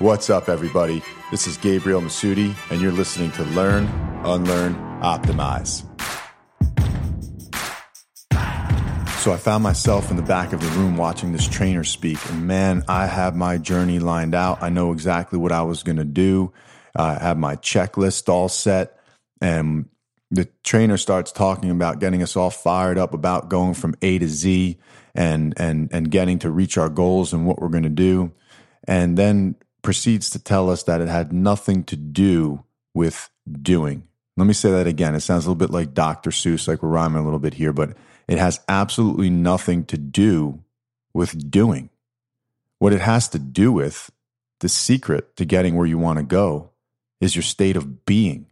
What's up, everybody? This is Gabriel Masudi, and you're listening to Learn, Unlearn, Optimize. So I found myself in the back of the room watching this trainer speak, and man, I have my journey lined out. I know exactly what I was going to do. I have my checklist all set, and the trainer starts talking about getting us all fired up about going from A to Z and and and getting to reach our goals and what we're going to do, and then proceeds to tell us that it had nothing to do with doing. Let me say that again. It sounds a little bit like Dr. Seuss, like we're rhyming a little bit here, but it has absolutely nothing to do with doing. What it has to do with, the secret to getting where you want to go, is your state of being.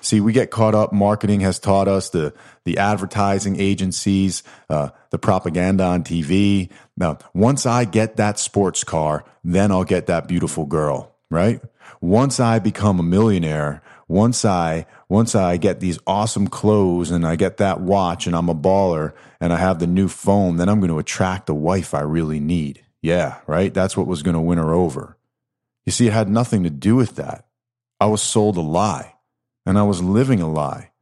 See, we get caught up. Marketing has taught us the the advertising agencies, uh, the propaganda on TV. Now, once I get that sports car, then I'll get that beautiful girl. Right? Once I become a millionaire, once I once I get these awesome clothes and I get that watch and I'm a baller and I have the new phone, then I'm going to attract the wife I really need. Yeah, right? That's what was going to win her over. You see, it had nothing to do with that. I was sold a lie and I was living a lie,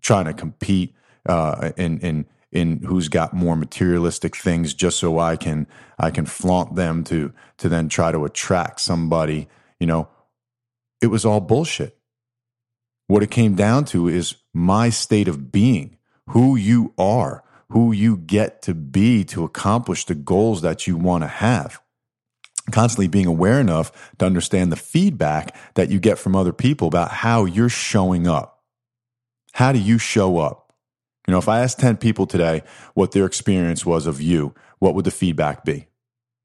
trying to compete uh, in, in, in who's got more materialistic things just so I can, I can flaunt them to, to then try to attract somebody. You know, it was all bullshit. What it came down to is my state of being, who you are, who you get to be to accomplish the goals that you want to have. Constantly being aware enough to understand the feedback that you get from other people about how you're showing up. How do you show up? You know, if I asked 10 people today what their experience was of you, what would the feedback be?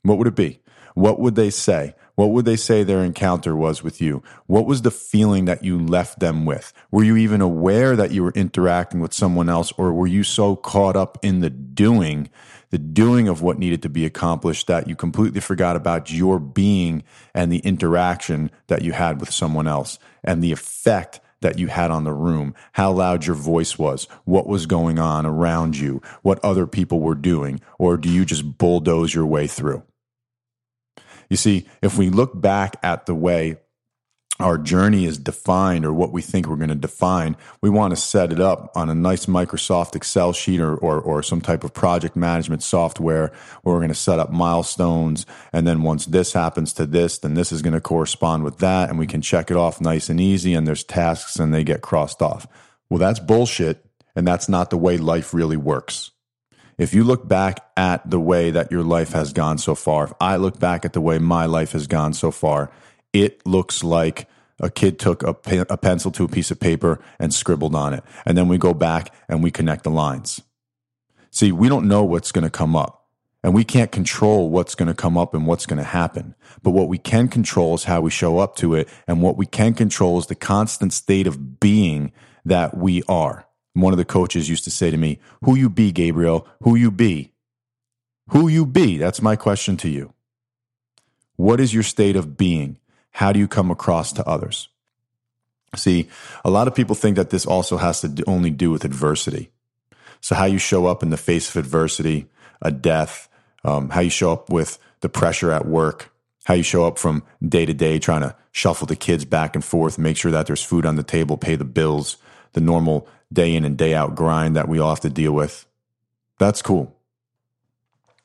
What would it be? What would they say? What would they say their encounter was with you? What was the feeling that you left them with? Were you even aware that you were interacting with someone else, or were you so caught up in the doing, the doing of what needed to be accomplished, that you completely forgot about your being and the interaction that you had with someone else and the effect that you had on the room, how loud your voice was, what was going on around you, what other people were doing, or do you just bulldoze your way through? You see, if we look back at the way our journey is defined or what we think we're going to define, we want to set it up on a nice Microsoft Excel sheet or, or, or, some type of project management software where we're going to set up milestones. And then once this happens to this, then this is going to correspond with that. And we can check it off nice and easy. And there's tasks and they get crossed off. Well, that's bullshit. And that's not the way life really works. If you look back at the way that your life has gone so far, if I look back at the way my life has gone so far, it looks like a kid took a, a pencil to a piece of paper and scribbled on it. And then we go back and we connect the lines. See, we don't know what's going to come up. And we can't control what's going to come up and what's going to happen. But what we can control is how we show up to it. And what we can control is the constant state of being that we are. One of the coaches used to say to me, Who you be, Gabriel? Who you be? Who you be? That's my question to you. What is your state of being? How do you come across to others? See, a lot of people think that this also has to only do with adversity. So, how you show up in the face of adversity, a death, um, how you show up with the pressure at work, how you show up from day to day trying to shuffle the kids back and forth, make sure that there's food on the table, pay the bills, the normal day in and day out grind that we all have to deal with. That's cool.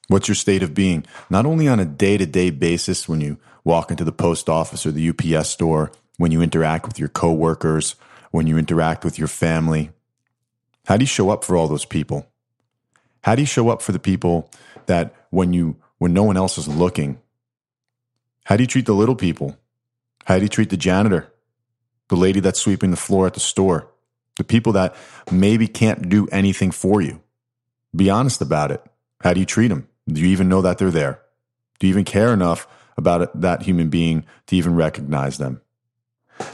What's your state of being? Not only on a day to day basis when you walk into the post office or the UPS store, when you interact with your coworkers, when you interact with your family. How do you show up for all those people? How do you show up for the people that when you when no one else is looking? How do you treat the little people? How do you treat the janitor? The lady that's sweeping the floor at the store? The people that maybe can't do anything for you. Be honest about it. How do you treat them? Do you even know that they're there? Do you even care enough about it, that human being to even recognize them?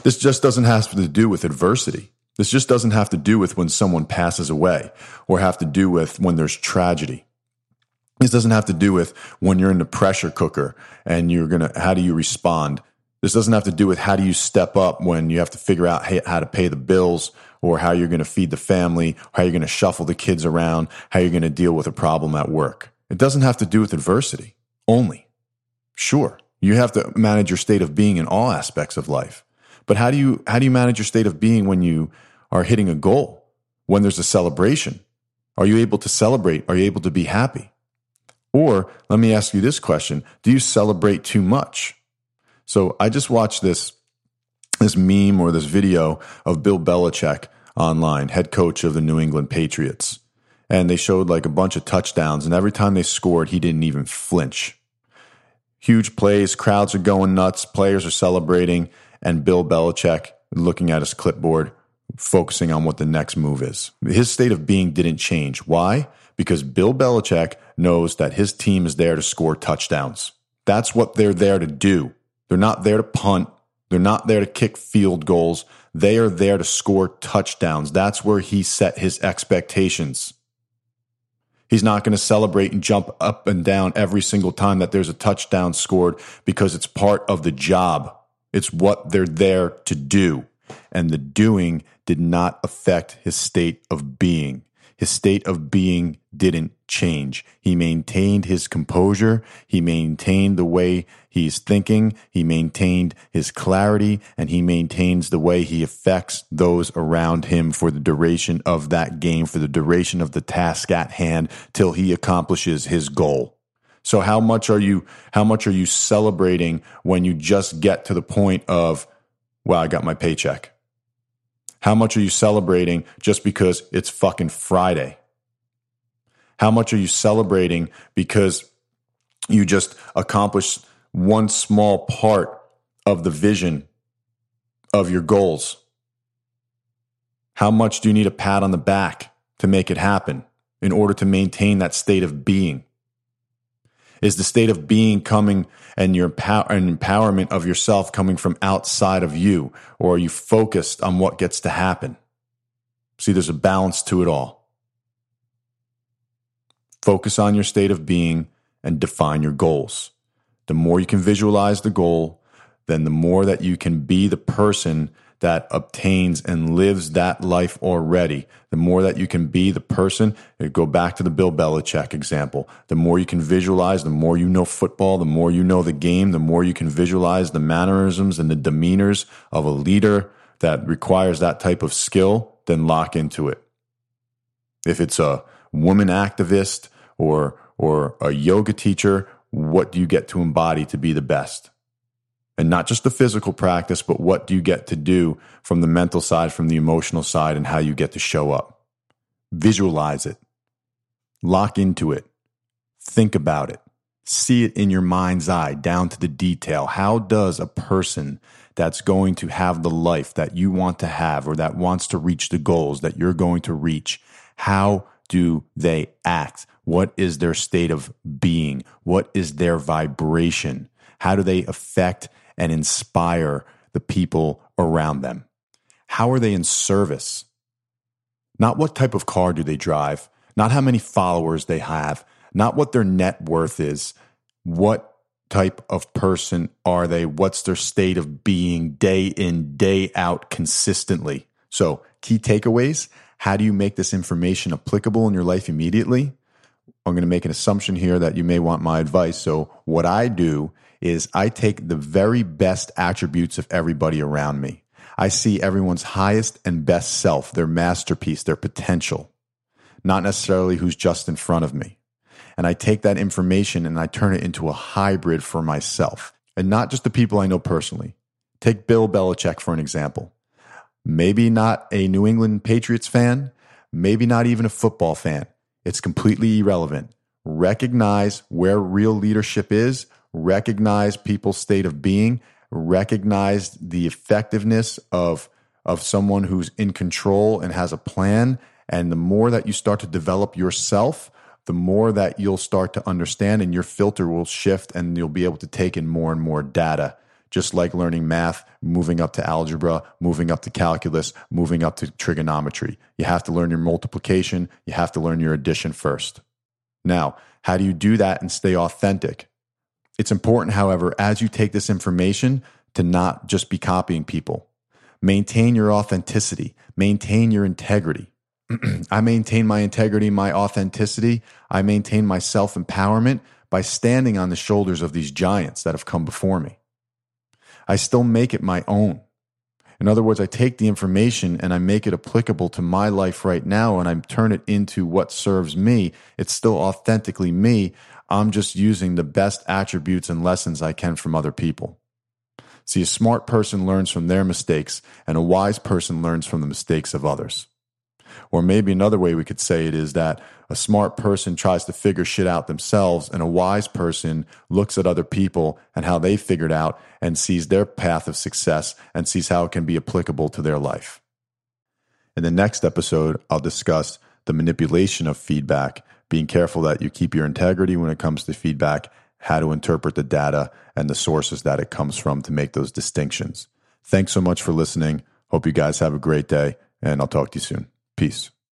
This just doesn't have to do with adversity. This just doesn't have to do with when someone passes away or have to do with when there's tragedy. This doesn't have to do with when you're in the pressure cooker and you're going to, how do you respond? This doesn't have to do with how do you step up when you have to figure out how to pay the bills or how you're going to feed the family, how you're going to shuffle the kids around, how you're going to deal with a problem at work. It doesn't have to do with adversity only. Sure, You have to manage your state of being in all aspects of life. But how do you how do you manage your state of being when you are hitting a goal? When there's a celebration? Are you able to celebrate? Are you able to be happy? Or let me ask you this question, do you celebrate too much? So I just watched this this meme or this video of Bill Belichick online, head coach of the New England Patriots. And they showed like a bunch of touchdowns and every time they scored, he didn't even flinch. Huge plays, crowds are going nuts, players are celebrating, and Bill Belichick looking at his clipboard, focusing on what the next move is. His state of being didn't change. Why? Because Bill Belichick knows that his team is there to score touchdowns. That's what they're there to do. They're not there to punt. They're not there to kick field goals. They are there to score touchdowns. That's where he set his expectations. He's not going to celebrate and jump up and down every single time that there's a touchdown scored because it's part of the job. It's what they're there to do. And the doing did not affect his state of being. His state of being didn't change. He maintained his composure. He maintained the way he's thinking. He maintained his clarity and he maintains the way he affects those around him for the duration of that game, for the duration of the task at hand till he accomplishes his goal. So how much are you, how much are you celebrating when you just get to the point of, well, I got my paycheck? How much are you celebrating just because it's fucking Friday? How much are you celebrating because you just accomplished one small part of the vision of your goals? How much do you need a pat on the back to make it happen in order to maintain that state of being? Is the state of being coming and your empower and empowerment of yourself coming from outside of you? Or are you focused on what gets to happen? See, there's a balance to it all. Focus on your state of being and define your goals. The more you can visualize the goal, then the more that you can be the person that obtains and lives that life already, the more that you can be the person, go back to the Bill Belichick example. The more you can visualize, the more you know football, the more you know the game, the more you can visualize the mannerisms and the demeanors of a leader that requires that type of skill, then lock into it. If it's a woman activist or or a yoga teacher, what do you get to embody to be the best? And not just the physical practice, but what do you get to do from the mental side, from the emotional side, and how you get to show up. Visualize it, lock into it, think about it, see it in your mind's eye down to the detail. How does a person that's going to have the life that you want to have or that wants to reach the goals that you're going to reach, how do they act? What is their state of being? What is their vibration? How do they affect and inspire the people around them? How are they in service? Not what type of car do they drive, not how many followers they have, not what their net worth is. What type of person are they? What's their state of being day in, day out consistently? So, key takeaways how do you make this information applicable in your life immediately? I'm going to make an assumption here that you may want my advice. So, what I do is I take the very best attributes of everybody around me. I see everyone's highest and best self, their masterpiece, their potential, not necessarily who's just in front of me. And I take that information and I turn it into a hybrid for myself and not just the people I know personally. Take Bill Belichick for an example. Maybe not a New England Patriots fan, maybe not even a football fan. It's completely irrelevant. Recognize where real leadership is, recognize people's state of being, recognize the effectiveness of of someone who's in control and has a plan. And the more that you start to develop yourself, the more that you'll start to understand and your filter will shift and you'll be able to take in more and more data. Just like learning math, moving up to algebra, moving up to calculus, moving up to trigonometry. You have to learn your multiplication, you have to learn your addition first. Now, how do you do that and stay authentic? It's important, however, as you take this information to not just be copying people. Maintain your authenticity, maintain your integrity. I maintain my integrity, my authenticity. I maintain my self empowerment by standing on the shoulders of these giants that have come before me. I still make it my own. In other words, I take the information and I make it applicable to my life right now and I turn it into what serves me. It's still authentically me. I'm just using the best attributes and lessons I can from other people. See, a smart person learns from their mistakes and a wise person learns from the mistakes of others. Or maybe another way we could say it is that a smart person tries to figure shit out themselves, and a wise person looks at other people and how they figured out and sees their path of success and sees how it can be applicable to their life. In the next episode, I'll discuss the manipulation of feedback, being careful that you keep your integrity when it comes to feedback, how to interpret the data, and the sources that it comes from to make those distinctions. Thanks so much for listening. Hope you guys have a great day, and I'll talk to you soon. Peace.